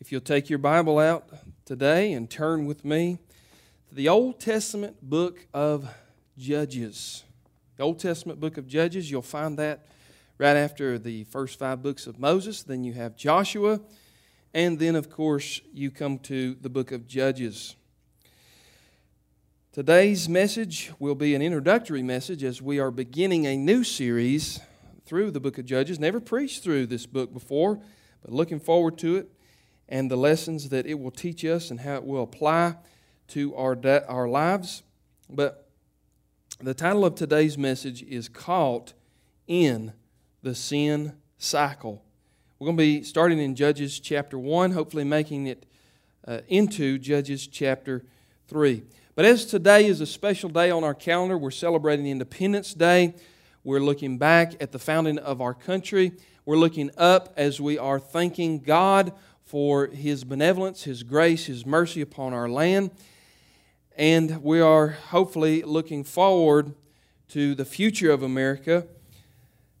If you'll take your Bible out today and turn with me to the Old Testament book of Judges. The Old Testament book of Judges, you'll find that right after the first five books of Moses. Then you have Joshua. And then, of course, you come to the book of Judges. Today's message will be an introductory message as we are beginning a new series through the book of Judges. Never preached through this book before, but looking forward to it and the lessons that it will teach us and how it will apply to our, our lives. But the title of today's message is Caught in the Sin Cycle. We're going to be starting in Judges chapter 1, hopefully making it uh, into Judges chapter 3. But as today is a special day on our calendar, we're celebrating Independence Day. We're looking back at the founding of our country. We're looking up as we are thanking God for His benevolence, His grace, His mercy upon our land. And we are hopefully looking forward to the future of America.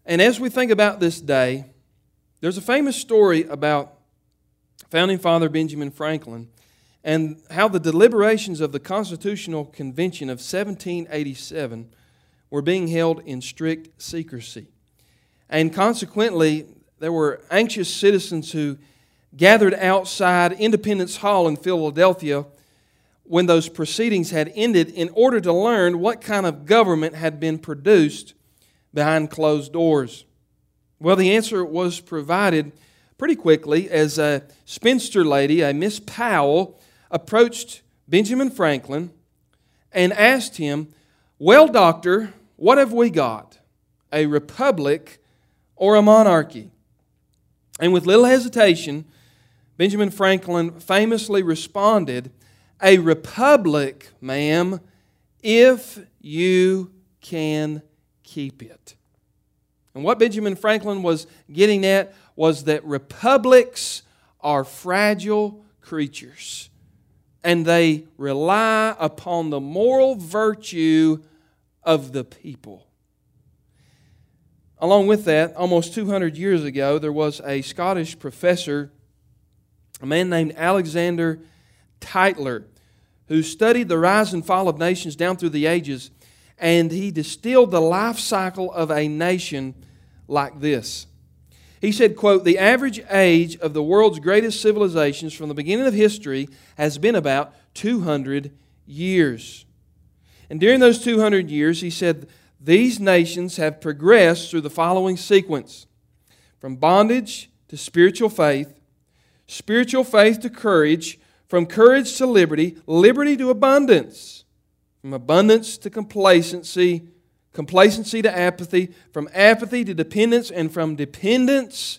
And as we think about this day, there's a famous story about founding father Benjamin Franklin and how the deliberations of the Constitutional Convention of 1787 were being held in strict secrecy. And consequently, there were anxious citizens who gathered outside Independence Hall in Philadelphia when those proceedings had ended in order to learn what kind of government had been produced behind closed doors. Well, the answer was provided pretty quickly as a spinster lady, a Miss Powell, approached Benjamin Franklin and asked him, Well, doctor, what have we got? A republic or a monarchy? And with little hesitation, Benjamin Franklin famously responded, A republic, ma'am, if you can keep it. And what Benjamin Franklin was getting at was that republics are fragile creatures and they rely upon the moral virtue of the people. Along with that, almost 200 years ago, there was a Scottish professor a man named Alexander Tytler, who studied the rise and fall of nations down through the ages, and he distilled the life cycle of a nation like this. He said, quote, the average age of the world's greatest civilizations from the beginning of history has been about 200 years. And during those 200 years, he said, these nations have progressed through the following sequence from bondage to spiritual faith, spiritual faith to courage, from courage to liberty, liberty to abundance, from abundance to complacency, complacency to apathy, from apathy to dependence, and from dependence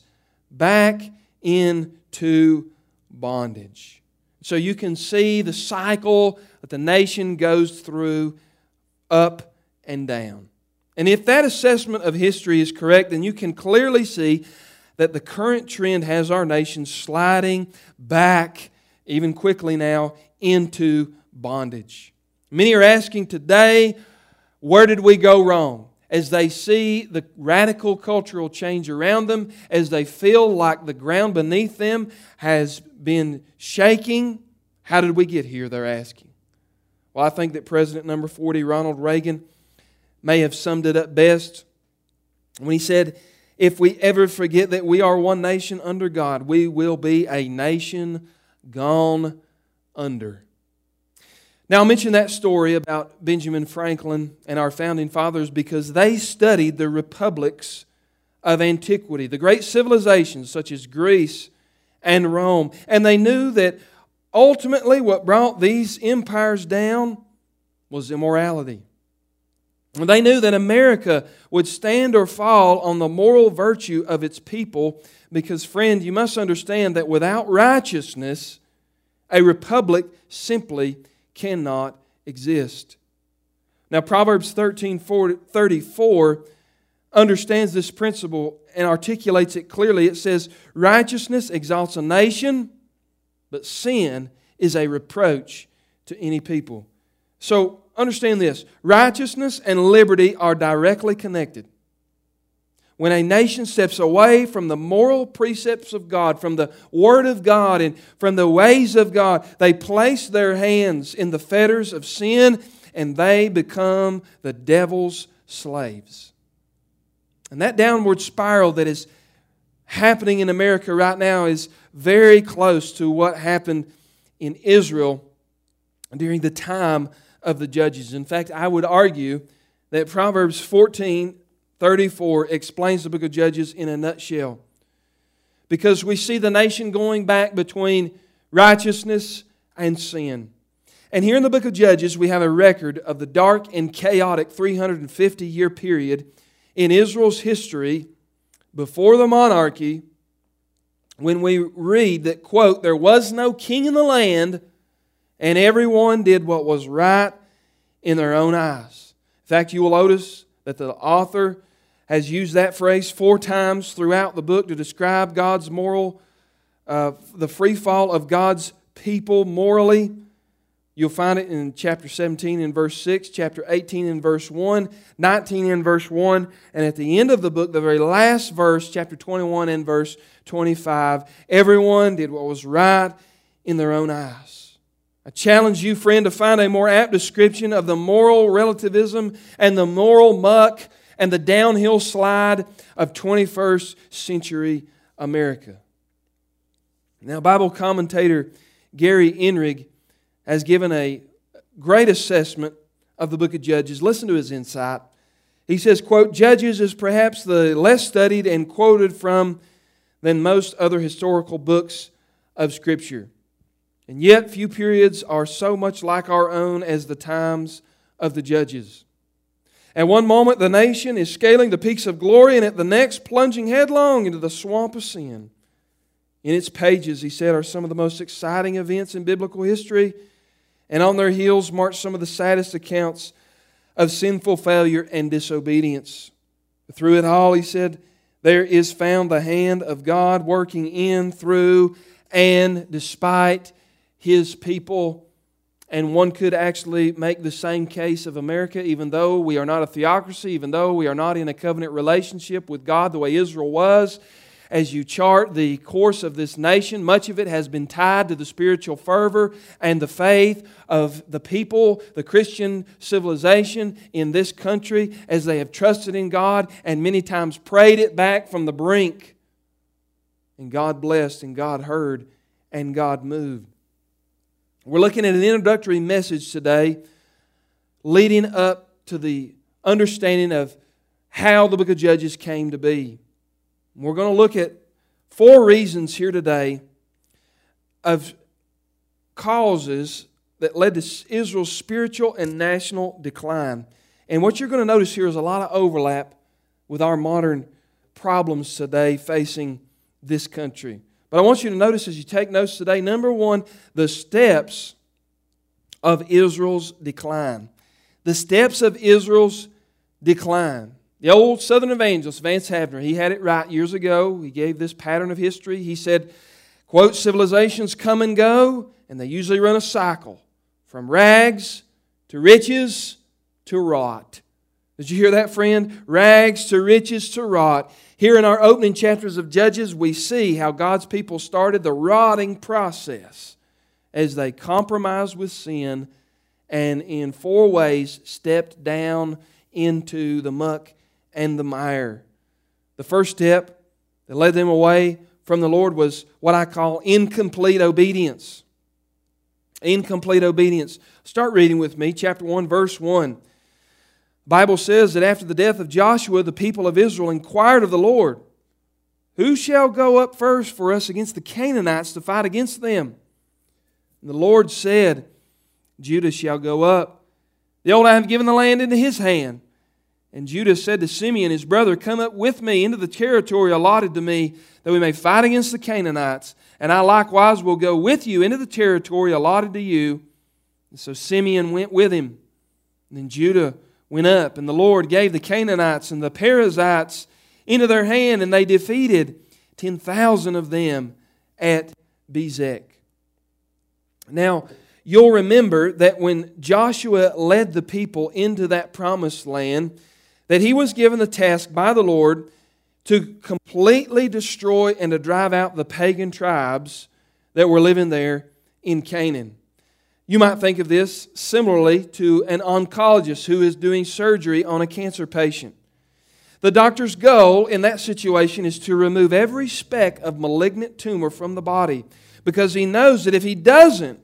back into bondage. So you can see the cycle that the nation goes through up and down. And if that assessment of history is correct, then you can clearly see that the current trend has our nation sliding back, even quickly now, into bondage. Many are asking today, where did we go wrong? As they see the radical cultural change around them, as they feel like the ground beneath them has been shaking, how did we get here? They're asking. Well, I think that President number 40, Ronald Reagan, may have summed it up best when he said, if we ever forget that we are one nation under God, we will be a nation gone under. Now, I'll mention that story about Benjamin Franklin and our founding fathers because they studied the republics of antiquity, the great civilizations such as Greece and Rome, and they knew that ultimately what brought these empires down was immorality. They knew that America would stand or fall on the moral virtue of its people because, friend, you must understand that without righteousness, a republic simply cannot exist. Now, Proverbs 13 34 understands this principle and articulates it clearly. It says, Righteousness exalts a nation, but sin is a reproach to any people. So, understand this righteousness and liberty are directly connected. When a nation steps away from the moral precepts of God, from the Word of God, and from the ways of God, they place their hands in the fetters of sin and they become the devil's slaves. And that downward spiral that is happening in America right now is very close to what happened in Israel during the time of the judges. In fact, I would argue that Proverbs 14 34 explains the book of Judges in a nutshell. Because we see the nation going back between righteousness and sin. And here in the book of Judges, we have a record of the dark and chaotic 350 year period in Israel's history before the monarchy when we read that, quote, there was no king in the land and everyone did what was right in their own eyes. In fact, you will notice that the author has used that phrase four times throughout the book to describe God's moral, uh, the free fall of God's people morally. You'll find it in chapter 17 in verse 6, chapter 18 in verse 1, 19 in verse 1, and at the end of the book, the very last verse, chapter 21 and verse 25, everyone did what was right in their own eyes. I challenge you, friend, to find a more apt description of the moral relativism and the moral muck and the downhill slide of 21st century America. Now, Bible commentator Gary Inrig has given a great assessment of the book of Judges. Listen to his insight. He says, quote, Judges is perhaps the less studied and quoted from than most other historical books of Scripture. And yet, few periods are so much like our own as the times of the Judges. At one moment, the nation is scaling the peaks of glory, and at the next, plunging headlong into the swamp of sin. In its pages, he said, are some of the most exciting events in biblical history, and on their heels march some of the saddest accounts of sinful failure and disobedience. Through it all, he said, there is found the hand of God working in, through, and despite his people and one could actually make the same case of America, even though we are not a theocracy, even though we are not in a covenant relationship with God the way Israel was. As you chart the course of this nation, much of it has been tied to the spiritual fervor and the faith of the people, the Christian civilization in this country, as they have trusted in God and many times prayed it back from the brink. And God blessed, and God heard, and God moved. We're looking at an introductory message today leading up to the understanding of how the book of Judges came to be. We're going to look at four reasons here today of causes that led to Israel's spiritual and national decline. And what you're going to notice here is a lot of overlap with our modern problems today facing this country. But I want you to notice as you take notes today number one, the steps of Israel's decline. The steps of Israel's decline. The old Southern evangelist, Vance Havner, he had it right years ago. He gave this pattern of history. He said, quote, civilizations come and go, and they usually run a cycle from rags to riches to rot. Did you hear that, friend? Rags to riches to rot. Here in our opening chapters of Judges, we see how God's people started the rotting process as they compromised with sin and in four ways stepped down into the muck and the mire. The first step that led them away from the Lord was what I call incomplete obedience. Incomplete obedience. Start reading with me, chapter 1, verse 1. Bible says that after the death of Joshua, the people of Israel inquired of the Lord, Who shall go up first for us against the Canaanites to fight against them? And the Lord said, Judah shall go up. Behold, I have given the land into his hand. And Judah said to Simeon, his brother, Come up with me into the territory allotted to me, that we may fight against the Canaanites. And I likewise will go with you into the territory allotted to you. And so Simeon went with him. And then Judah went up, and the Lord gave the Canaanites and the Perizzites into their hand, and they defeated 10,000 of them at Bezek. Now, you'll remember that when Joshua led the people into that promised land, that he was given the task by the Lord to completely destroy and to drive out the pagan tribes that were living there in Canaan. You might think of this similarly to an oncologist who is doing surgery on a cancer patient. The doctor's goal in that situation is to remove every speck of malignant tumor from the body because he knows that if he doesn't,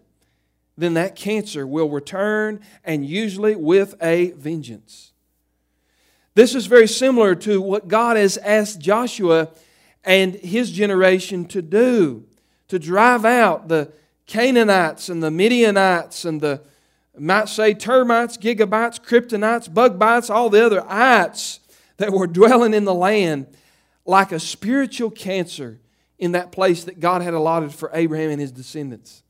then that cancer will return and usually with a vengeance. This is very similar to what God has asked Joshua and his generation to do to drive out the Canaanites and the Midianites and the, might say, termites, gigabytes, kryptonites, bug bites, all the other ites that were dwelling in the land like a spiritual cancer in that place that God had allotted for Abraham and his descendants.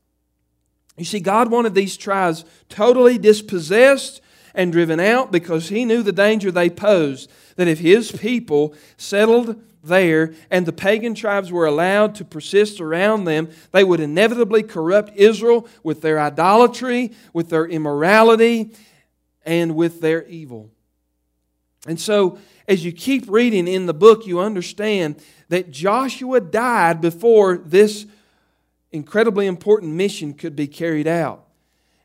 You see, God wanted these tribes totally dispossessed and driven out because He knew the danger they posed. That if His people settled there and the pagan tribes were allowed to persist around them, they would inevitably corrupt Israel with their idolatry, with their immorality, and with their evil. And so, as you keep reading in the book, you understand that Joshua died before this incredibly important mission could be carried out.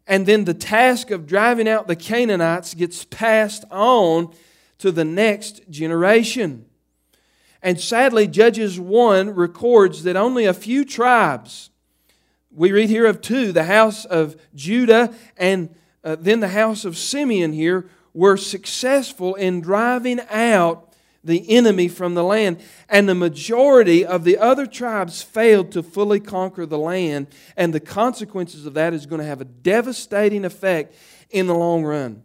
And then the task of driving out the Canaanites gets passed on to the next generation. And sadly, Judges 1 records that only a few tribes, we read here of two, the house of Judah and uh, then the house of Simeon here, were successful in driving out the enemy from the land. And the majority of the other tribes failed to fully conquer the land. And the consequences of that is going to have a devastating effect in the long run.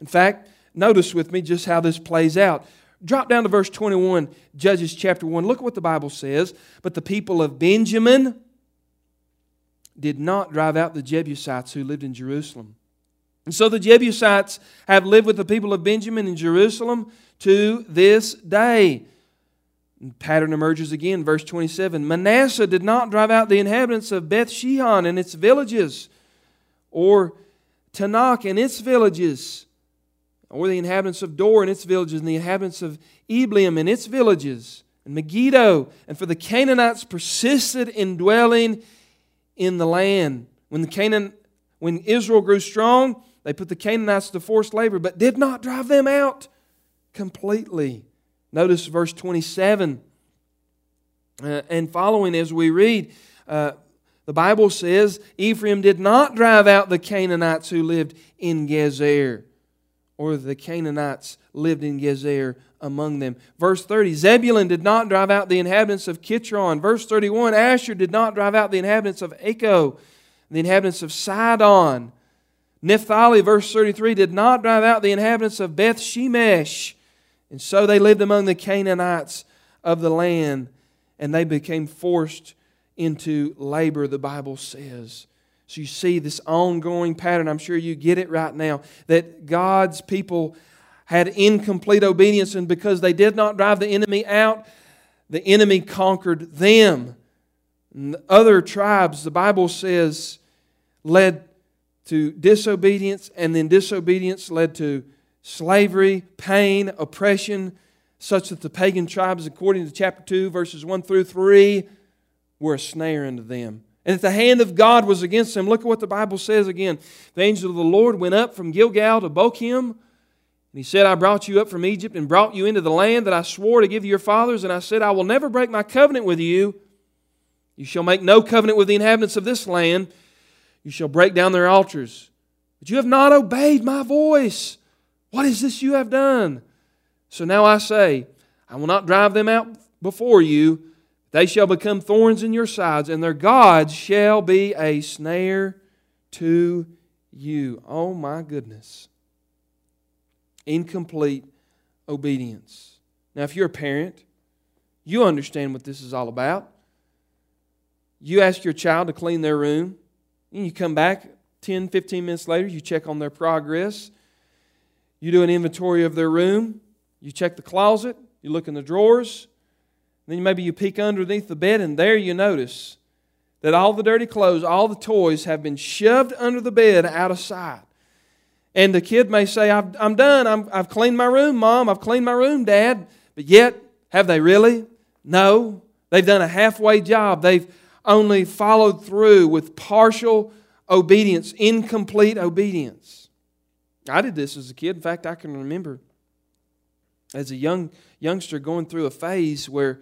In fact, notice with me just how this plays out. Drop down to verse 21, Judges chapter 1. Look at what the Bible says. But the people of Benjamin did not drive out the Jebusites who lived in Jerusalem. And so the Jebusites have lived with the people of Benjamin in Jerusalem to this day. Pattern emerges again, verse 27. Manasseh did not drive out the inhabitants of Beth Shean and its villages, or Taanach and its villages, or the inhabitants of Dor and its villages, and the inhabitants of Ibleam and its villages, and Megiddo. And for the Canaanites persisted in dwelling in the land. When the Canaan, when Israel grew strong, they put the Canaanites to forced labor, but did not drive them out completely. Notice verse 27 uh, and following as we read. Uh, the Bible says Ephraim did not drive out the Canaanites who lived in Gezer, or the Canaanites lived in Gezer among them. Verse 30 Zebulun did not drive out the inhabitants of Kitron. Verse 31 Asher did not drive out the inhabitants of Acco, the inhabitants of Sidon. Naphtali, verse 33, did not drive out the inhabitants of Beth Shemesh. And so they lived among the Canaanites of the land, and they became forced into labor, the Bible says. So you see this ongoing pattern. I'm sure you get it right now that God's people had incomplete obedience, and because they did not drive the enemy out, the enemy conquered them. And other tribes, the Bible says, led to disobedience, and then disobedience led to slavery, pain, oppression, such that the pagan tribes, according to chapter 2, verses 1 through 3, were a snare unto them. And if the hand of God was against them, look at what the Bible says again. The angel of the Lord went up from Gilgal to Bochim, and he said, I brought you up from Egypt and brought you into the land that I swore to give your fathers. And I said, I will never break my covenant with you. You shall make no covenant with the inhabitants of this land. You shall break down their altars. But you have not obeyed my voice. What is this you have done? So now I say, I will not drive them out before you. They shall become thorns in your sides, and their gods shall be a snare to you. Oh my goodness. Incomplete obedience. Now, if you're a parent, you understand what this is all about. You ask your child to clean their room, and you come back 10, 15 minutes later, you check on their progress. You do an inventory of their room. You check the closet. You look in the drawers. Then maybe you peek underneath the bed, and there you notice that all the dirty clothes, all the toys have been shoved under the bed out of sight. And the kid may say, I'm done. i have cleaned my room, Mom. I've cleaned my room, Dad. But yet, Have they really? No. They've done a halfway job. They've only followed through with partial obedience, incomplete obedience. I did this as a kid. In fact, I can remember as a young youngster going through a phase where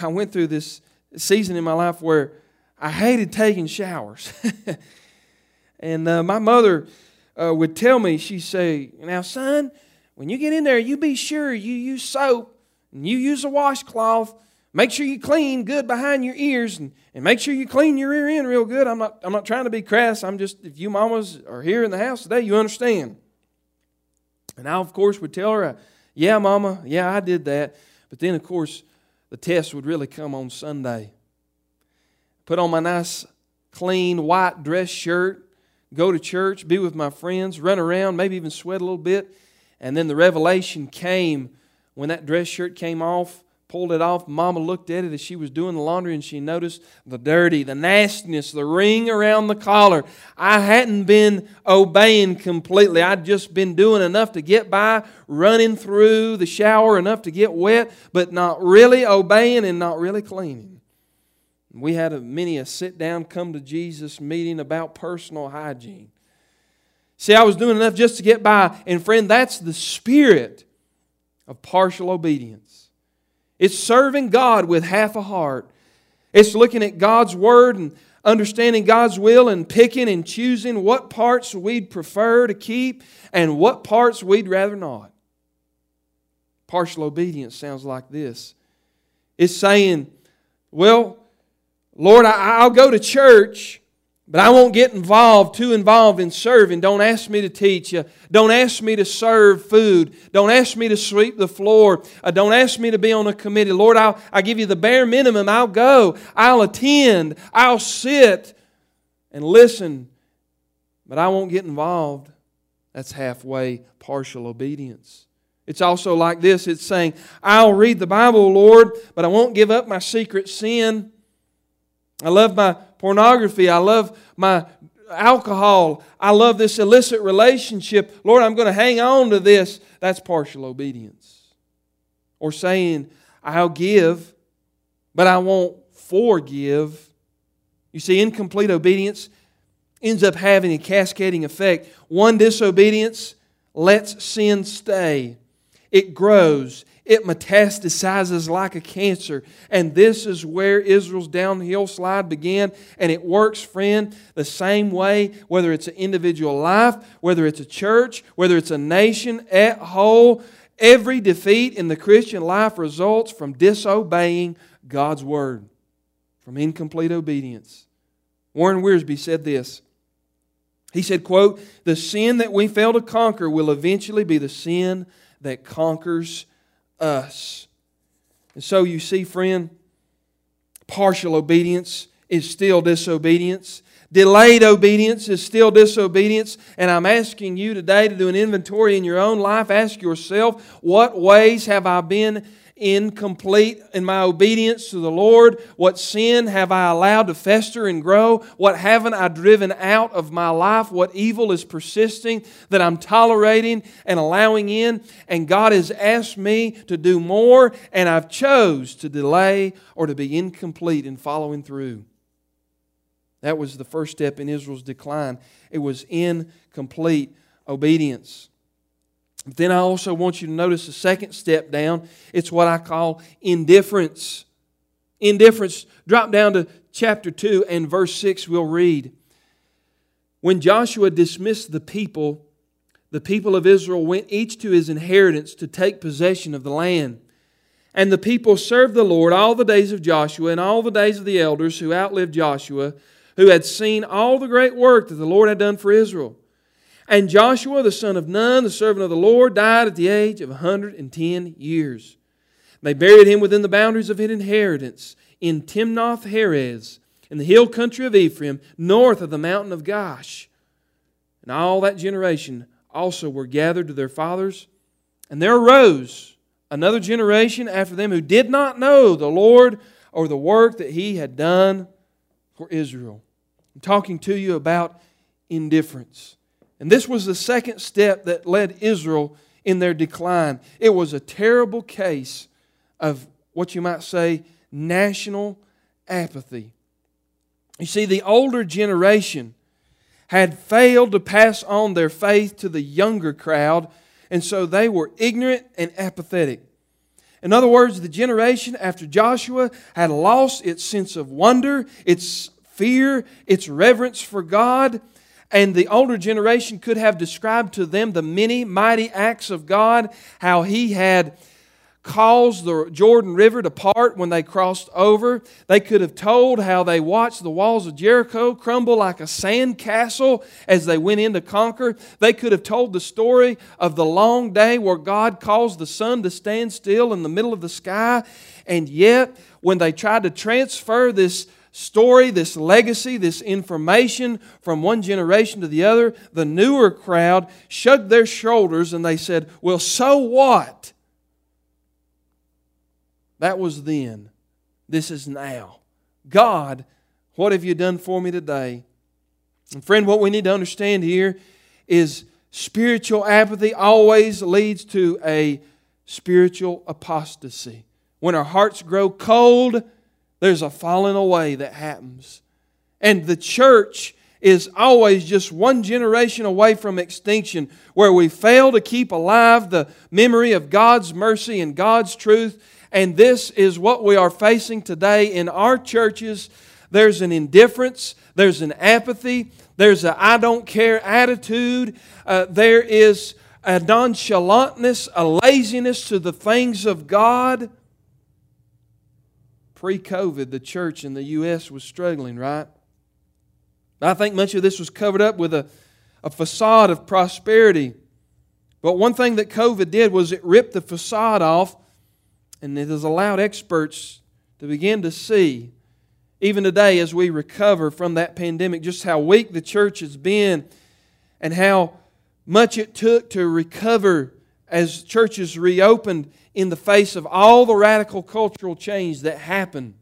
I went through this season in my life where I hated taking showers. and uh, my mother uh, would tell me, she'd say, Now, son, when you get in there, you be sure you use soap and you use a washcloth. Make sure you clean good behind your ears and, and make sure you clean your ear end real good. I'm not, I'm not trying to be crass. I'm just, if you mamas are here in the house today, you understand. And I, of course, would tell her, Yeah, mama, yeah, I did that. But then, of course, the test would really come on Sunday. Put on my nice, clean, white dress shirt, go to church, be with my friends, run around, maybe even sweat a little bit. And then the revelation came when that dress shirt came off, pulled it off. Mama looked at it as she was doing the laundry and she noticed the dirty, the nastiness, the ring around the collar. I hadn't been obeying completely. I'd just been doing enough to get by, running through the shower enough to get wet, but not really obeying and not really cleaning. We had a, many a sit down, come to Jesus meeting about personal hygiene. See, I was doing enough just to get by. And friend, that's the spirit of partial obedience. It's serving God with half a heart. It's looking at God's Word and understanding God's will and picking and choosing what parts we'd prefer to keep and what parts we'd rather not. Partial obedience sounds like this it's saying, Well, Lord, I'll go to church but I won't get involved, too involved in serving. Don't ask me to teach you. Don't ask me to serve food. Don't ask me to sweep the floor. Uh, don't ask me to be on a committee. Lord, I'll, I'll give you the bare minimum. I'll go. I'll attend. I'll sit and listen. But I won't get involved. That's halfway partial obedience. It's also like this it's saying, I'll read the Bible, Lord, but I won't give up my secret sin. I love my pornography. I love my alcohol. I love this illicit relationship. Lord, I'm going to hang on to this. That's partial obedience. Or saying, I'll give, but I won't forgive. You see, incomplete obedience ends up having a cascading effect. One disobedience lets sin stay, it grows, it metastasizes like a cancer. And this is where Israel's downhill slide began. And it works, friend, the same way, whether it's an individual life, whether it's a church, whether it's a nation at whole. Every defeat in the Christian life results from disobeying God's word, from incomplete obedience. Warren Wiersbe said this. He said, quote, the sin that we fail to conquer will eventually be the sin that conquers us. And so you see, friend, partial obedience is still disobedience. Delayed obedience is still disobedience. And I'm asking you today to do an inventory in your own life. Ask yourself, what ways have I been incomplete in my obedience to the Lord? What sin have I allowed to fester and grow? What haven't I driven out of my life? What evil is persisting that I'm tolerating and allowing in? And God has asked me to do more, and I've chose to delay or to be incomplete in following through. That was the first step in Israel's decline. It was incomplete obedience. But then I also want you to notice the second step down. It's what I call indifference. Indifference. Drop down to chapter 2 and verse 6, we'll read. When Joshua dismissed the people, the people of Israel went each to his inheritance to take possession of the land. And the people served the Lord all the days of Joshua and all the days of the elders who outlived Joshua, who had seen all the great work that the Lord had done for Israel. And Joshua, the son of Nun, the servant of the Lord, died at the age of 110 years. They buried him within the boundaries of his inheritance in Timnath Heres, in the hill country of Ephraim, north of the mountain of Gaash. And all that generation also were gathered to their fathers. And there arose another generation after them who did not know the Lord or the work that he had done for Israel. I'm talking to you about indifference. And this was the second step that led Israel in their decline. It was a terrible case of what you might say, national apathy. You see, the older generation had failed to pass on their faith to the younger crowd, and so they were ignorant and apathetic. In other words, the generation after Joshua had lost its sense of wonder, its fear, its reverence for God, and the older generation could have described to them the many mighty acts of God, how He had caused the Jordan River to part when they crossed over. They could have told how they watched the walls of Jericho crumble like a sand castle as they went in to conquer. They could have told the story of the long day where God caused the sun to stand still in the middle of the sky. And yet, when they tried to transfer this story, this legacy, this information from one generation to the other, the newer crowd shrugged their shoulders and they said, Well, so what? That was then. This is now. God, what have you done for me today? And friend, what we need to understand here is spiritual apathy always leads to a spiritual apostasy. When our hearts grow cold, there's a falling away that happens. And the church is always just one generation away from extinction, where we fail to keep alive the memory of God's mercy and God's truth and this is what we are facing today in our churches. There's an indifference, there's an apathy, there's a I don't care attitude, uh, there is a nonchalantness, a laziness to the things of God. Pre COVID, the church in the U.S. was struggling, right? I think much of this was covered up with a, a facade of prosperity. But one thing that COVID did was it ripped the facade off and it has allowed experts to begin to see, even today as we recover from that pandemic, just how weak the church has been and how much it took to recover as churches reopened in the face of all the radical cultural change that happened.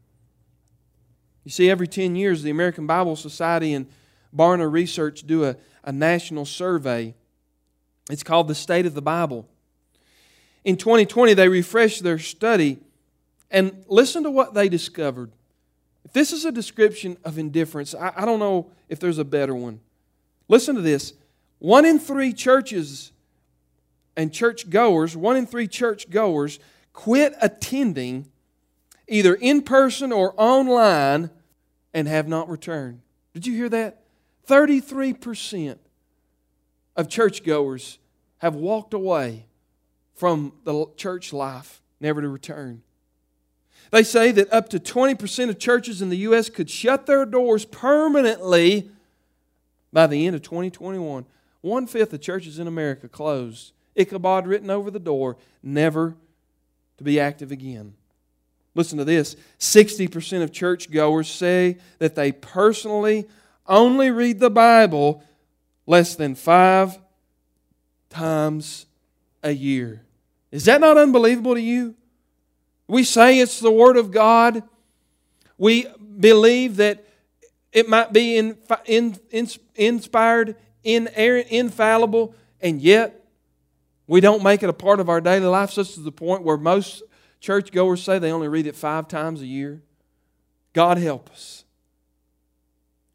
You see, every 10 years, the American Bible Society and Barna Research do a, a national survey. It's called the State of the Bible. In 2020, they refreshed their study and listen to what they discovered. If this is a description of indifference, I, I don't know if there's a better one. Listen to this. One in three churches and church goers, one in three church goers quit attending either in person or online and have not returned. Did you hear that? 33% of churchgoers have walked away from the church life, never to return. They say that up to 20% of churches in the U.S. could shut their doors permanently by the end of 2021. One fifth of churches in America closed. Ichabod written over the door, never to be active again. Listen to this 60% of churchgoers say that they personally only read the Bible less than five times a year. Is that not unbelievable to you? We say it's the Word of God. We believe that it might be in, in, in, inspired, inerrant, infallible, and yet we don't make it a part of our daily life, such to the point where most churchgoers say they only read it five times a year. God help us.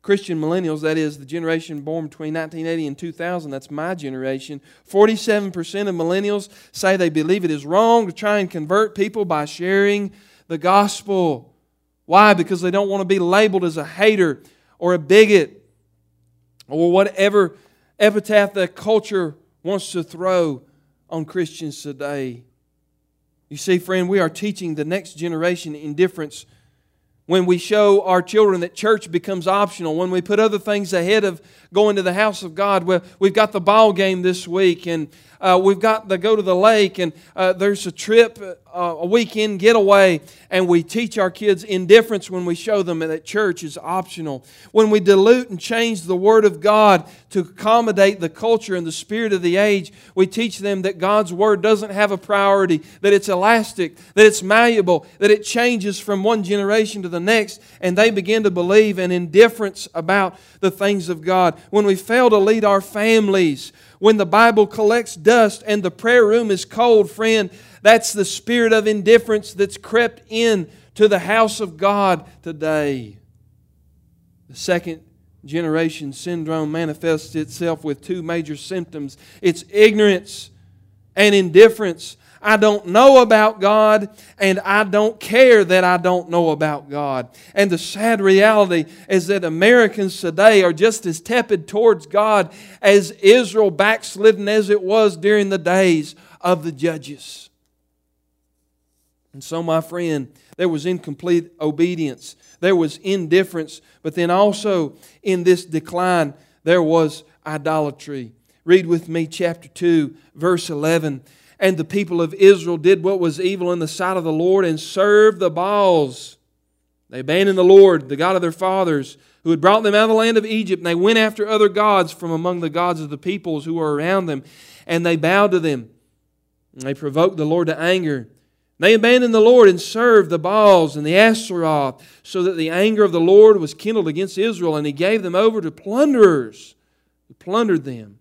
Christian millennials, that is the generation born between 1980 and 2000, that's my generation, 47% of millennials say they believe it is wrong to try and convert people by sharing the gospel. Why? Because they don't want to be labeled as a hater or a bigot or whatever epitaph that culture wants to throw on Christians today. You see, friend, we are teaching the next generation indifference when we show our children that church becomes optional, when we put other things ahead of going to the house of God. Well, we've got the ball game this week, and uh, we've got to go to the lake, and uh, there's a trip, uh, a weekend getaway, and we teach our kids indifference when we show them that church is optional. When we dilute and change the Word of God to accommodate the culture and the spirit of the age, we teach them that God's Word doesn't have a priority, that it's elastic, that it's malleable, that it changes from one generation to the next, and they begin to believe an indifference about the things of God. When we fail to lead our families, when the Bible collects dust and the prayer room is cold, friend, that's the spirit of indifference that's crept in to the house of God today. The second generation syndrome manifests itself with two major symptoms it's ignorance and indifference. I don't know about God, and I don't care that I don't know about God. And the sad reality is that Americans today are just as tepid towards God as Israel backslidden as it was during the days of the judges. And so, my friend, there was incomplete obedience, there was indifference, but then also in this decline, there was idolatry. Read with me chapter 2, verse 11. And the people of Israel did what was evil in the sight of the Lord and served the Baals. They abandoned the Lord, the God of their fathers, who had brought them out of the land of Egypt, and they went after other gods from among the gods of the peoples who were around them, and they bowed to them. And they provoked the Lord to anger. They abandoned the Lord and served the Baals and the Asheroth, so that the anger of the Lord was kindled against Israel, and he gave them over to plunderers who plundered them.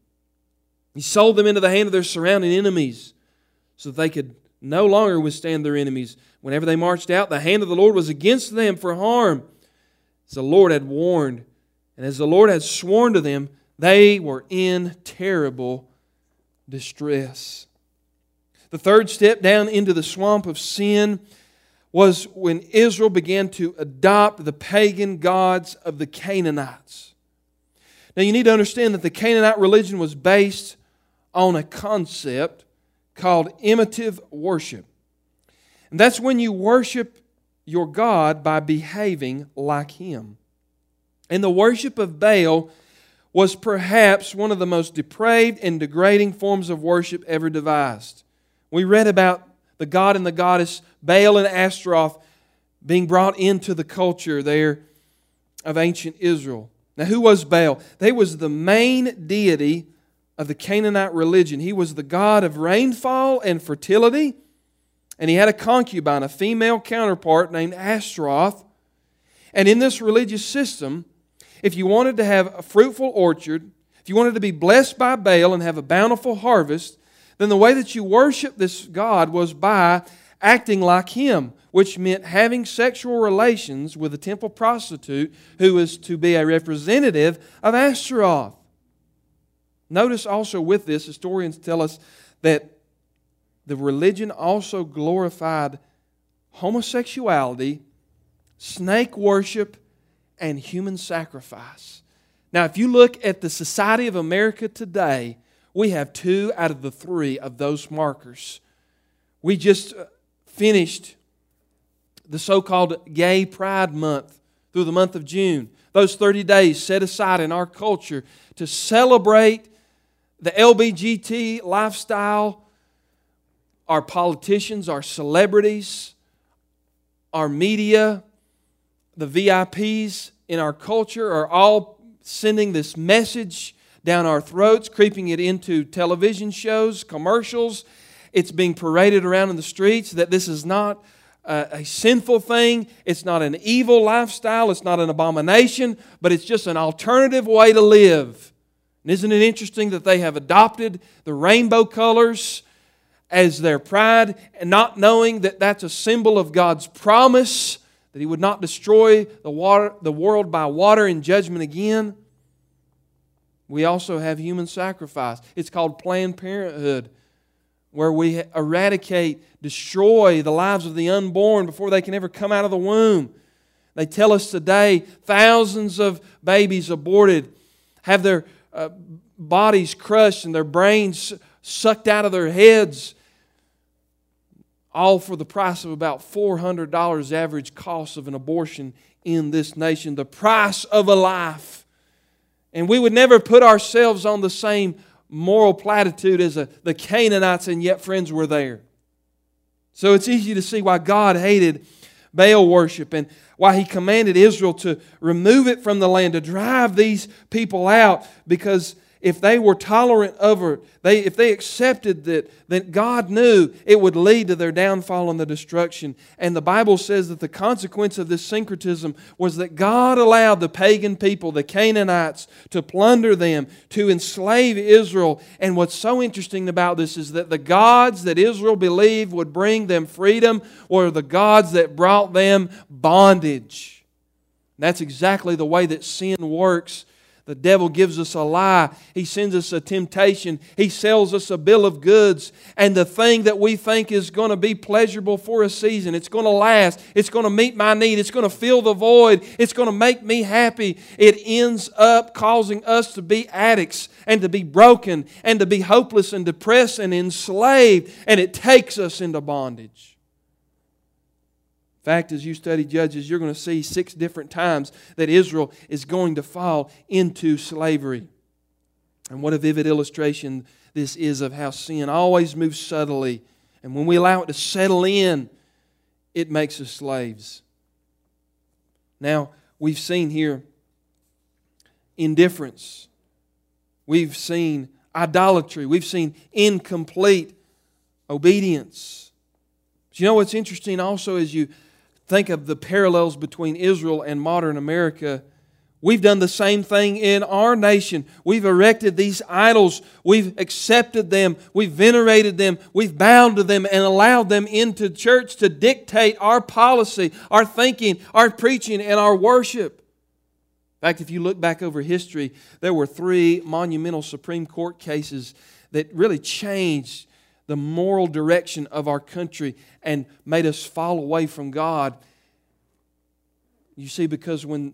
He sold them into the hand of their surrounding enemies, so they could no longer withstand their enemies. Whenever they marched out, the hand of the Lord was against them for harm, as the Lord had warned. And as the Lord had sworn to them, they were in terrible distress. The third step down into the swamp of sin was when Israel began to adopt the pagan gods of the Canaanites. Now, you need to understand that the Canaanite religion was based on a concept called imitative worship. And that's when you worship your God by behaving like Him. And the worship of Baal was perhaps one of the most depraved and degrading forms of worship ever devised. We read about the god and the goddess Baal and Ashtaroth being brought into the culture there of ancient Israel. Now, who was Baal? They was the main deity of the Canaanite religion. He was the god of rainfall and fertility, and he had a concubine, a female counterpart named Ashtaroth. And in this religious system, if you wanted to have a fruitful orchard, if you wanted to be blessed by Baal and have a bountiful harvest, then the way that you worship this God was by acting like Him, which meant having sexual relations with a temple prostitute who was to be a representative of Ashtaroth. Notice also with this, historians tell us that the religion also glorified homosexuality, snake worship, and human sacrifice. Now, if you look at the society of America today, we have two out of the three of those markers. We just uh, finished the so called Gay Pride Month through the month of June. Those 30 days set aside in our culture to celebrate the LBGT lifestyle, our politicians, our celebrities, our media, the VIPs in our culture are all sending this message down our throats, creeping it into television shows, commercials. It's being paraded around in the streets that this is not a, sinful thing. It's not an evil lifestyle. It's not an abomination, but it's just an alternative way to live. And isn't it interesting that they have adopted the rainbow colors as their pride and not knowing that that's a symbol of God's promise that He would not destroy the, water, the world by water in judgment again? We also have human sacrifice. It's called Planned Parenthood, where we eradicate, destroy the lives of the unborn before they can ever come out of the womb. They tell us today thousands of babies aborted have their uh, bodies crushed and their brains sucked out of their heads, all for the price of about $400 average cost of an abortion in this nation. The price of a life. And we would never put ourselves on the same moral platitude as a, the Canaanites, and yet, friends, were there. So it's easy to see why God hated Baal worship and why He commanded Israel to remove it from the land, to drive these people out, because if they were tolerant of it, they, if they accepted that, that God knew it would lead to their downfall and the destruction. And the Bible says that the consequence of this syncretism was that God allowed the pagan people, the Canaanites, to plunder them, to enslave Israel. And what's so interesting about this is that the gods that Israel believed would bring them freedom were the gods that brought them bondage. That's exactly the way that sin works the devil gives us a lie. He sends us a temptation. He sells us a bill of goods. And the thing that we think is going to be pleasurable for a season, it's going to last, it's going to meet my need, it's going to fill the void, it's going to make me happy, it ends up causing us to be addicts and to be broken and to be hopeless and depressed and enslaved. And it takes us into bondage fact, as you study Judges, you're going to see six different times that Israel is going to fall into slavery. And what a vivid illustration this is of how sin always moves subtly. And when we allow it to settle in, it makes us slaves. Now, we've seen here indifference. We've seen idolatry. We've seen incomplete obedience. But you know what's interesting also as you think of the parallels between Israel and modern America. We've done the same thing in our nation. We've erected these idols. We've accepted them. We've venerated them. We've bound to them and allowed them into church to dictate our policy, our thinking, our preaching, and our worship. In fact, if you look back over history, there were three monumental Supreme Court cases that really changed the moral direction of our country and made us fall away from God. You see, because when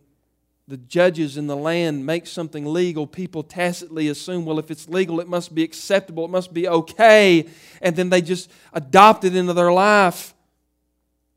the judges in the land make something legal, people tacitly assume, well, if it's legal, it must be acceptable, it must be okay, and then they just adopt it into their life.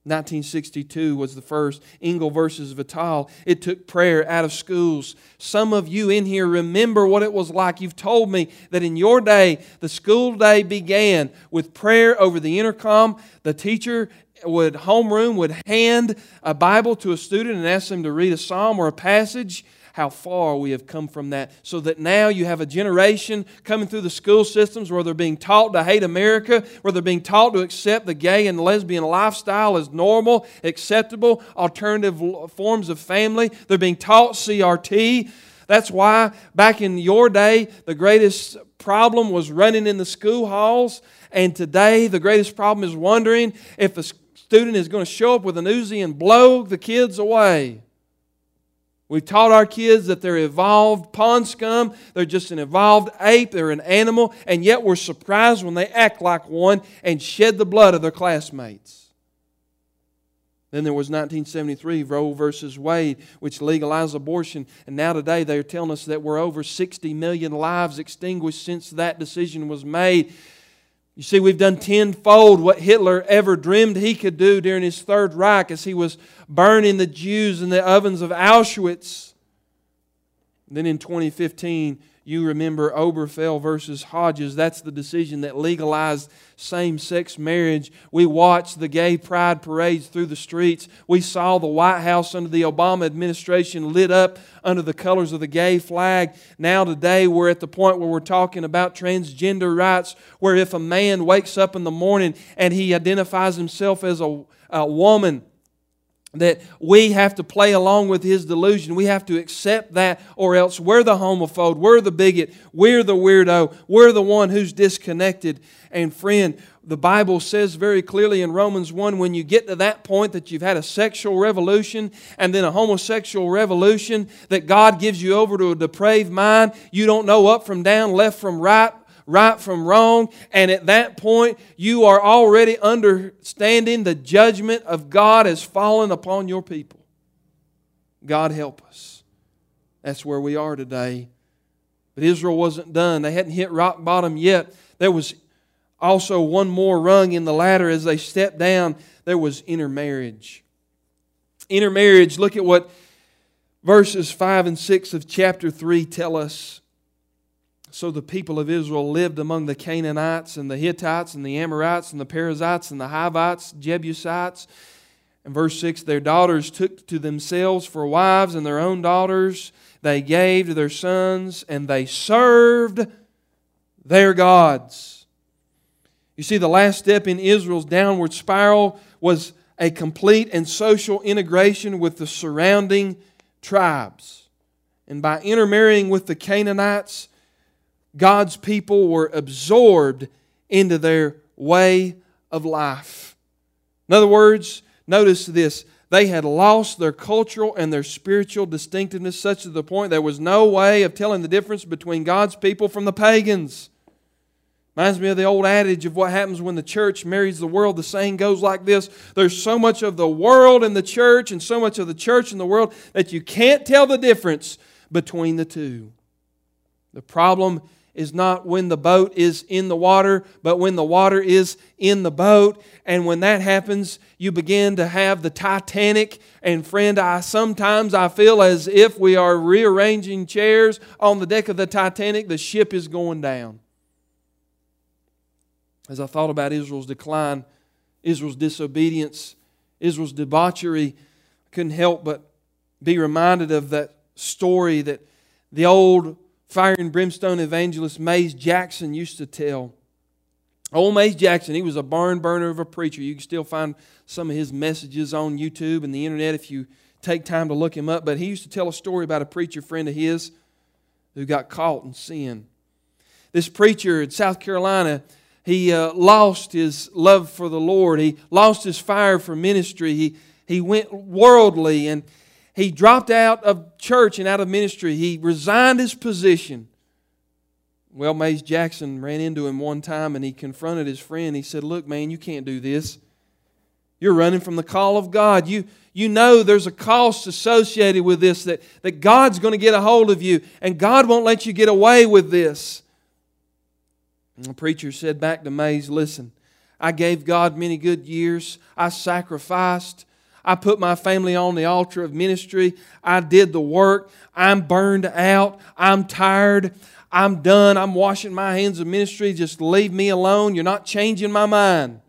1962 was the first. Engel versus Vitale. It took prayer out of schools. Some of you in here remember what it was like. You've told me that in your day, the school day began with prayer over the intercom. The teacher would, homeroom, would hand a Bible to a student and ask them to read a psalm or a passage how far we have come from that. So that now you have a generation coming through the school systems where they're being taught to hate America, where they're being taught to accept the gay and lesbian lifestyle as normal, acceptable, alternative forms of family. They're being taught CRT. That's why back in your day, the greatest problem was running in the school halls. And today, the greatest problem is wondering if a student is going to show up with an Uzi and blow the kids away. We've taught our kids that they're evolved pond scum, they're just an evolved ape, they're an animal, and yet we're surprised when they act like one and shed the blood of their classmates. Then there was 1973, Roe versus Wade, which legalized abortion. And now today they're telling us that we're over 60 million lives extinguished since that decision was made. You see, we've done tenfold what Hitler ever dreamed he could do during his Third Reich as he was burning the Jews in the ovens of Auschwitz. then in 2015, you remember Obergefell versus Hodges. That's the decision that legalized same sex marriage. We watched the gay pride parades through the streets. We saw the White House under the Obama administration lit up under the colors of the gay flag. Now, today, we're at the point where we're talking about transgender rights, where if a man wakes up in the morning and he identifies himself as a, a woman, that we have to play along with his delusion. We have to accept that, or else we're the homophobe, we're the bigot, we're the weirdo, we're the one who's disconnected. And friend, the Bible says very clearly in Romans 1 when you get to that point that you've had a sexual revolution and then a homosexual revolution, that God gives you over to a depraved mind. You don't know up from down, left from right right from wrong. And at that point, you are already understanding the judgment of God has fallen upon your people. God help us. That's where we are today. But Israel wasn't done. They hadn't hit rock bottom yet. There was also one more rung in the ladder as they stepped down. There was intermarriage. Intermarriage, look at what verses 5 and 6 of chapter 3 tell us. So the people of Israel lived among the Canaanites and the Hittites and the Amorites and the Perizzites and the Hivites, Jebusites. And verse 6 Their daughters took to themselves for wives, and their own daughters they gave to their sons, and they served their gods. You see, the last step in Israel's downward spiral was a complete and social integration with the surrounding tribes. And by intermarrying with the Canaanites, God's people were absorbed into their way of life. In other words, notice this they had lost their cultural and their spiritual distinctiveness such to the point there was no way of telling the difference between God's people from the pagans. Reminds me of the old adage of what happens when the church marries the world. The saying goes like this There's so much of the world in the church and so much of the church in the world that you can't tell the difference between the two. The problem is not when the boat is in the water, but when the water is in the boat. And when that happens, you begin to have the Titanic. And friend, I sometimes I feel as if we are rearranging chairs on the deck of the Titanic, the ship is going down as I thought about Israel's decline, Israel's disobedience, Israel's debauchery, I couldn't help but be reminded of that story that the old fire and brimstone evangelist Mays Jackson used to tell. Old Mays Jackson, he was a barn burner of a preacher. You can still find some of his messages on YouTube and the internet if you take time to look him up. But he used to tell a story about a preacher friend of his who got caught in sin. This preacher in South Carolina he uh, lost his love for the Lord. He lost his fire for ministry. He, he went worldly and he dropped out of church and out of ministry. He resigned his position. Well, Mays Jackson ran into him one time and he confronted his friend. He said, Look, man, you can't do this. You're running from the call of God. You, you know there's a cost associated with this, that, that God's going to get a hold of you, and God won't let you get away with this. And the preacher said back to Mays, Listen, I gave God many good years. I sacrificed. I put my family on the altar of ministry. I did the work. I'm burned out. I'm tired. I'm done. I'm washing my hands of ministry. Just leave me alone. You're not changing my mind.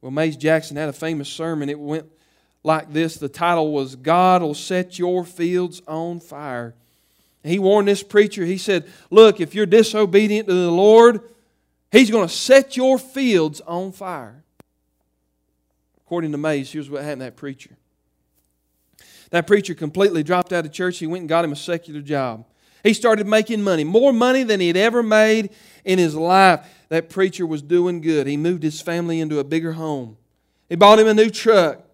Well, Mays Jackson had a famous sermon. It went like this the title was God will set your fields on fire. He warned this preacher, he said, Look, if you're disobedient to the Lord, He's going to set your fields on fire. According to Mays, here's what happened to that preacher. That preacher completely dropped out of church. He went and got him a secular job. He started making money, more money than he'd ever made in his life. That preacher was doing good. He moved his family into a bigger home. He bought him a new truck.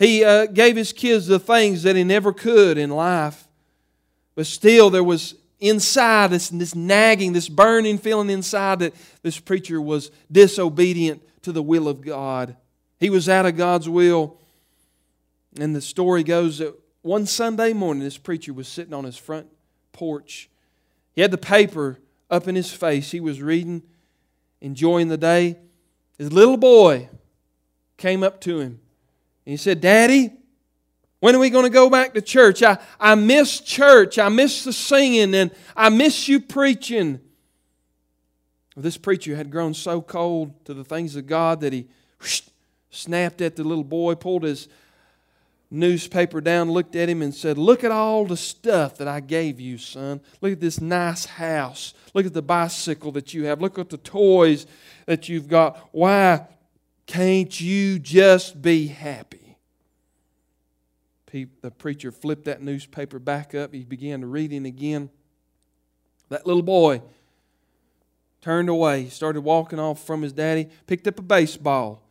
He uh, gave his kids the things that he never could in life. But still, there was inside this, this nagging, this burning feeling inside that this preacher was disobedient to the will of God. He was out of God's will. And the story goes that one Sunday morning, this preacher was sitting on his front porch. He had the paper up in his face. He was reading, enjoying the day. His little boy came up to him and he said, Daddy, when are we going to go back to church? I, I miss church. I miss the singing and I miss you preaching. This preacher had grown so cold to the things of God that he whoosh, snapped at the little boy, pulled his newspaper down, looked at him, and said, Look at all the stuff that I gave you, son. Look at this nice house. Look at the bicycle that you have. Look at the toys that you've got. Why can't you just be happy? the preacher flipped that newspaper back up. He began to reading again. That little boy turned away, started walking off from his daddy, picked up a baseball,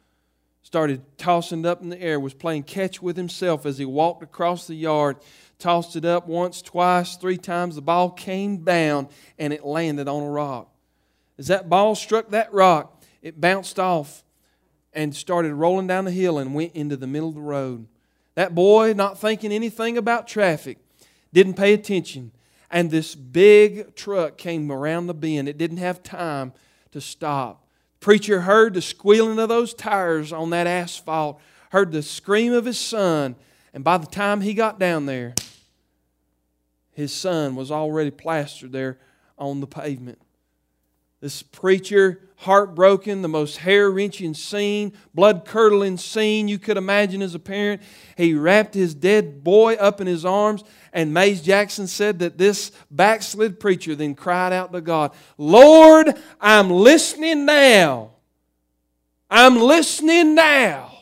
started tossing it up in the air, was playing catch with himself as he walked across the yard, tossed it up once, twice, three times. The ball came down and it landed on a rock. As that ball struck that rock, it bounced off and started rolling down the hill and went into the middle of the road. That boy, not thinking anything about traffic, didn't pay attention. And this big truck came around the bend. It didn't have time to stop. Preacher heard the squealing of those tires on that asphalt, heard the scream of his son, and by the time he got down there, his son was already plastered there on the pavement. This preacher, heartbroken, the most hair wrenching scene, blood curdling scene you could imagine as a parent. He wrapped his dead boy up in his arms, and Mays Jackson said that this backslid preacher then cried out to God, Lord, I'm listening now. I'm listening now.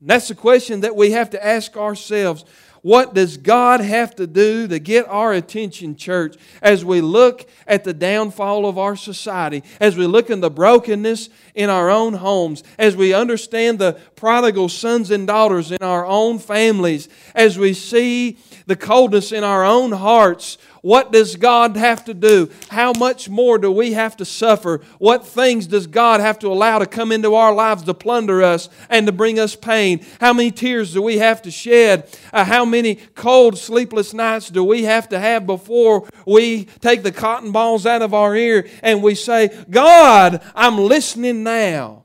And that's the question that we have to ask ourselves. What does God have to do to get our attention, church, as we look at the downfall of our society, as we look in the brokenness in our own homes, as we understand the prodigal sons and daughters in our own families, as we see the coldness in our own hearts? What does God have to do? How much more do we have to suffer? What things does God have to allow to come into our lives to plunder us and to bring us pain? How many tears do we have to shed? Uh, how many cold, sleepless nights do we have to have before we take the cotton balls out of our ear and we say, God, I'm listening now.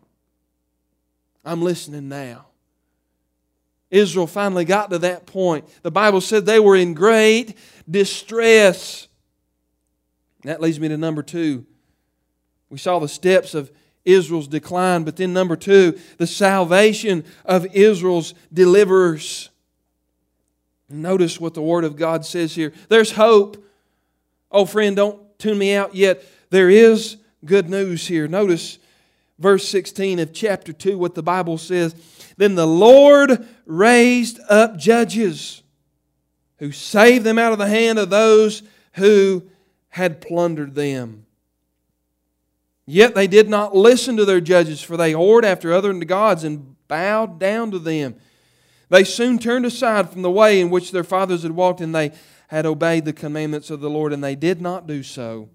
I'm listening now. Israel finally got to that point. The Bible said they were in great distress. That leads me to number two. We saw the steps of Israel's decline, but then number two, the salvation of Israel's deliverers. Notice what the Word of God says here. There's hope. Oh, friend, don't tune me out yet. There is good news here. Notice verse 16 of chapter 2, what the Bible says. Then the Lord raised up judges who saved them out of the hand of those who had plundered them. Yet they did not listen to their judges, for they whored after other gods and bowed down to them. They soon turned aside from the way in which their fathers had walked, and they had obeyed the commandments of the Lord, and they did not do so.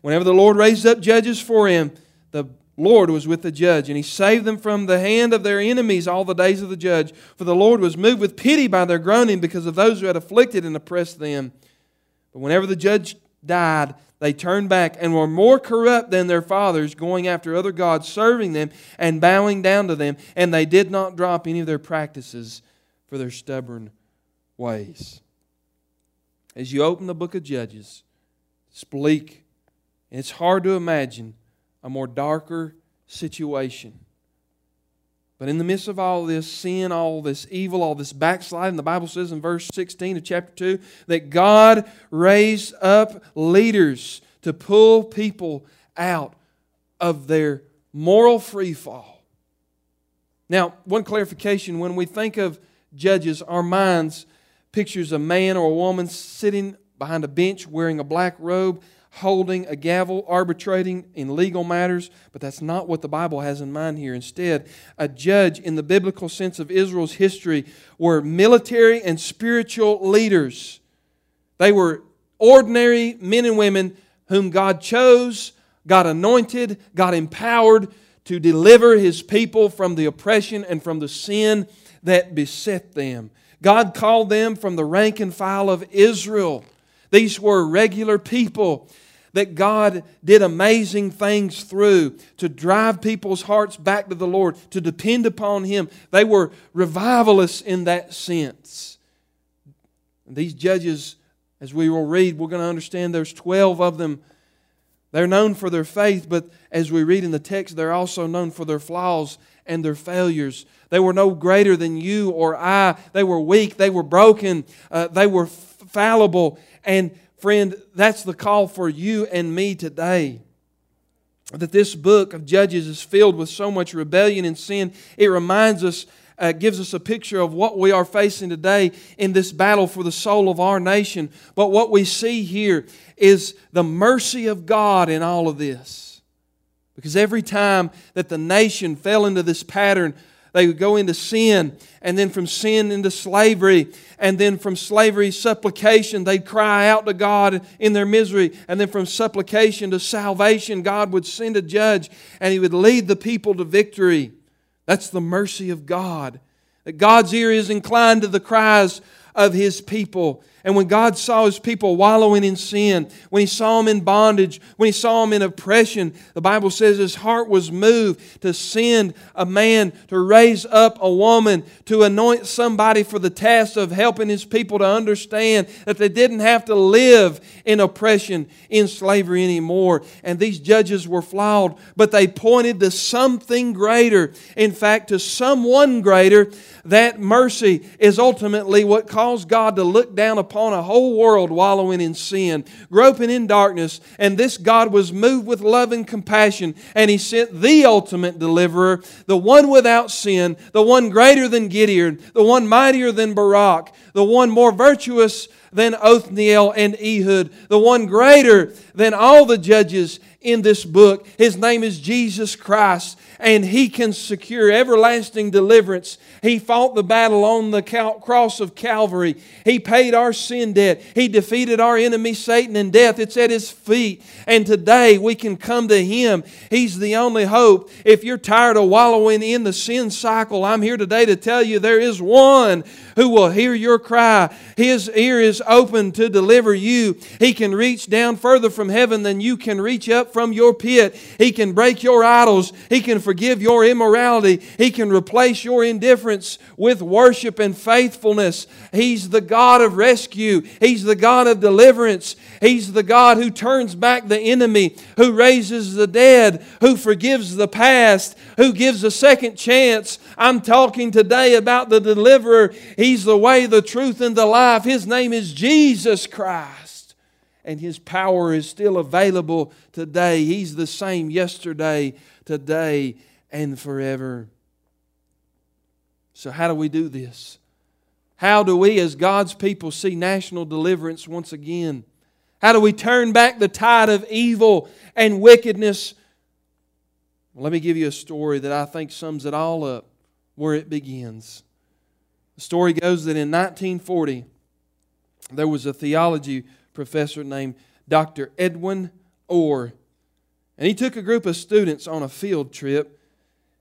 Whenever the Lord raised up judges for him, the Lord was with the judge, and he saved them from the hand of their enemies all the days of the judge. For the Lord was moved with pity by their groaning because of those who had afflicted and oppressed them. But whenever the judge died, they turned back and were more corrupt than their fathers, going after other gods, serving them and bowing down to them. And they did not drop any of their practices for their stubborn ways. As you open the book of Judges, it's bleak. And it's hard to imagine a more darker situation. But in the midst of all this sin, all this evil, all this backsliding, the Bible says in verse 16 of chapter 2 that God raised up leaders to pull people out of their moral free fall. Now, one clarification when we think of judges, our minds pictures a man or a woman sitting behind a bench wearing a black robe holding a gavel, arbitrating in legal matters, but that's not what the Bible has in mind here. Instead, a judge in the biblical sense of Israel's history were military and spiritual leaders. They were ordinary men and women whom God chose, God anointed, God empowered to deliver his people from the oppression and from the sin that beset them. God called them from the rank and file of Israel. These were regular people that God did amazing things through to drive people's hearts back to the Lord, to depend upon Him. They were revivalists in that sense. These judges, as we will read, we're going to understand there's 12 of them. They're known for their faith, but as we read in the text, they're also known for their flaws and their failures. They were no greater than you or I. They were weak. They were broken. Uh, they were fallible. And friend, that's the call for you and me today. That this book of Judges is filled with so much rebellion and sin. It reminds us, uh, gives us a picture of what we are facing today in this battle for the soul of our nation. But what we see here is the mercy of God in all of this. Because every time that the nation fell into this pattern they would go into sin, and then from sin into slavery, and then from slavery, supplication. They'd cry out to God in their misery, and then from supplication to salvation, God would send a judge, and He would lead the people to victory. That's the mercy of God. That God's ear is inclined to the cries of his people. And when God saw his people wallowing in sin, when he saw them in bondage, when he saw them in oppression, the Bible says his heart was moved to send a man to raise up a woman to anoint somebody for the task of helping his people to understand that they didn't have to live in oppression, in slavery anymore. And these judges were flawed, but they pointed to something greater. In fact, to someone greater. That mercy is ultimately what caused God to look down upon a whole world wallowing in sin, groping in darkness. And this God was moved with love and compassion, and He sent the ultimate deliverer, the one without sin, the one greater than Gideon, the one mightier than Barak, the one more virtuous than Othniel and Ehud, the one greater than all the judges in this book. His name is Jesus Christ and He can secure everlasting deliverance. He fought the battle on the cross of Calvary. He paid our sin debt. He defeated our enemy, Satan, and death. It's at His feet. And today we can come to Him. He's the only hope. If you're tired of wallowing in the sin cycle, I'm here today to tell you there is one who will hear your cry. His ear is open to deliver you. He can reach down further from heaven than you can reach up from your pit. He can break your idols. He can forgive your immorality. He can replace your indifference with worship and faithfulness. He's the God of rescue. He's the God of deliverance. He's the God who turns back the enemy, who raises the dead, who forgives the past, who gives a second chance. I'm talking today about the deliverer. He's the way, the truth, and the life. His name is Jesus Christ. And his power is still available today. He's the same yesterday, today and forever. So, how do we do this? How do we, as God's people, see national deliverance once again? How do we turn back the tide of evil and wickedness? Well, let me give you a story that I think sums it all up where it begins. The story goes that in 1940, there was a theology professor named Dr. Edwin Orr and he took a group of students on a field trip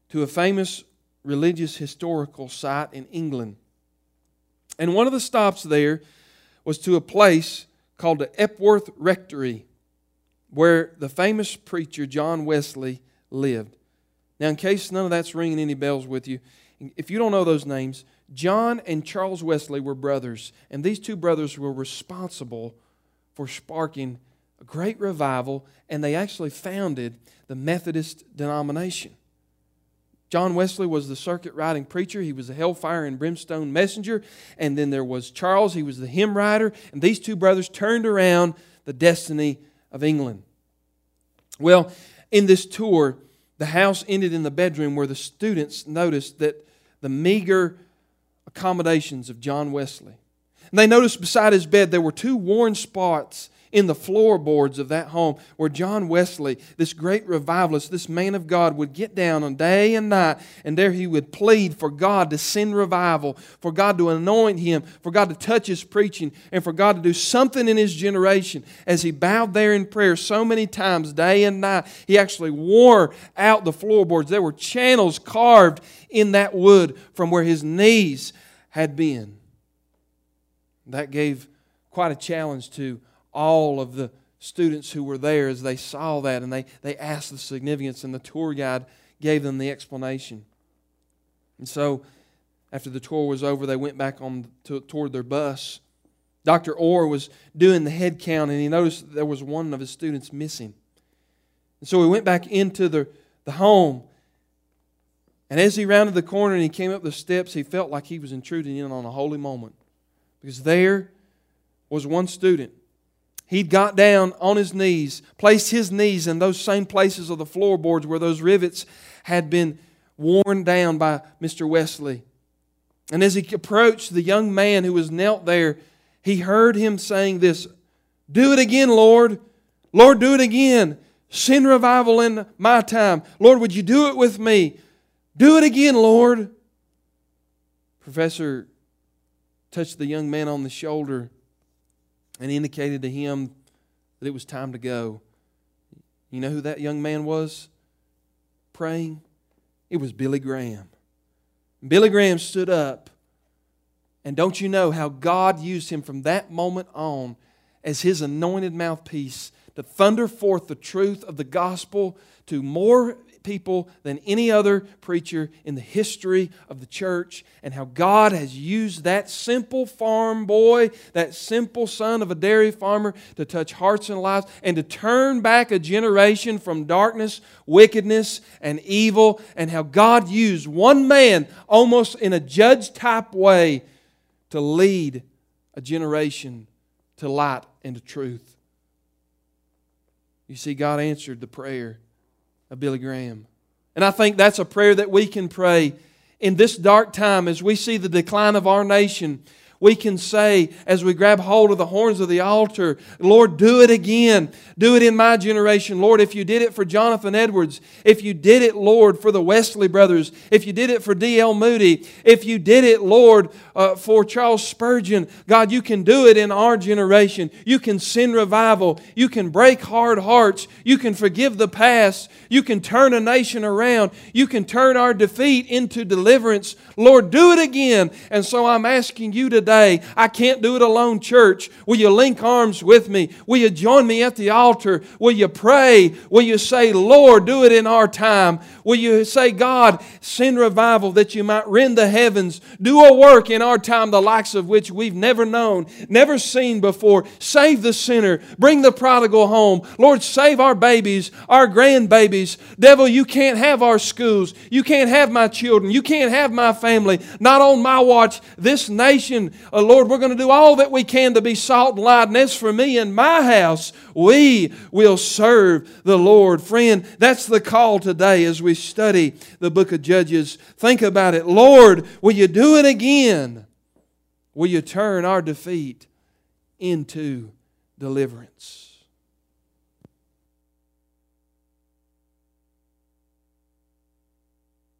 to a famous religious historical site in England. And one of the stops there was to a place called the Epworth Rectory, where the famous preacher John Wesley lived. Now, in case none of that's ringing any bells with you, if you don't know those names, John and Charles Wesley were brothers, and these two brothers were responsible for sparking a great revival, and they actually founded the Methodist denomination. John Wesley was the circuit riding preacher. He was a hellfire and brimstone messenger. And then there was Charles, he was the hymn writer. And these two brothers turned around the destiny of England. Well, in this tour, the house ended in the bedroom where the students noticed that the meager accommodations of John Wesley. And they noticed beside his bed there were two worn spots in the floorboards of that home where John Wesley, this great revivalist, this man of God, would get down on day and night, and there he would plead for God to send revival, for God to anoint him, for God to touch his preaching, and for God to do something in his generation. As he bowed there in prayer so many times, day and night, he actually wore out the floorboards. There were channels carved in that wood from where his knees had been. That gave quite a challenge to all of the students who were there as they saw that and they, they asked the significance, and the tour guide gave them the explanation. And so, after the tour was over, they went back on to, toward their bus. Dr. Orr was doing the head count, and he noticed there was one of his students missing. And so he went back into the, the home. And as he rounded the corner and he came up the steps, he felt like he was intruding in on a holy moment. Because there was one student he'd got down on his knees, placed his knees in those same places of the floorboards where those rivets had been worn down by Mr. Wesley. And as he approached the young man who was knelt there, he heard him saying this Do it again, Lord. Lord, do it again. Send revival in my time. Lord, would you do it with me? Do it again, Lord. Professor touched the young man on the shoulder and indicated to him that it was time to go. You know who that young man was praying? It was Billy Graham. Billy Graham stood up And don't you know how God used him from that moment on as his anointed mouthpiece to thunder forth the truth of the gospel to more people than any other preacher in the history of the church, and how God has used that simple farm boy, that simple son of a dairy farmer, to touch hearts and lives and to turn back a generation from darkness, wickedness, and evil, and how God used one man almost in a judge type way to lead a generation to light and to truth. You see, God answered the prayer of Billy Graham. And I think that's a prayer that we can pray in this dark time as we see the decline of our nation we can say as we grab hold of the horns of the altar, Lord, do it again. Do it in my generation. Lord, if you did it for Jonathan Edwards, if you did it, Lord, for the Wesley brothers, if you did it for D.L. Moody, if you did it, Lord, uh, for Charles Spurgeon, God, you can do it in our generation. You can send revival. You can break hard hearts. You can forgive the past. You can turn a nation around. You can turn our defeat into deliverance. Lord, do it again. And so I'm asking you today today. I can't do it alone, church. Will you link arms with me? Will you join me at the altar? Will you pray? Will you say, Lord, do it in our time? Will you say, God, send revival that you might rend the heavens? Do a work in our time, the likes of which we've never known, never seen before. Save the sinner. Bring the prodigal home. Lord, save our babies, our grandbabies. Devil, you can't have our schools. You can't have my children. You can't have my family. Not on my watch. This nation uh, Lord, we're going to do all that we can to be salt and light. And as for me and my house, we will serve the Lord. Friend, that's the call today as we study the book of Judges. Think about it. Lord, will you do it again? Will you turn our defeat into deliverance?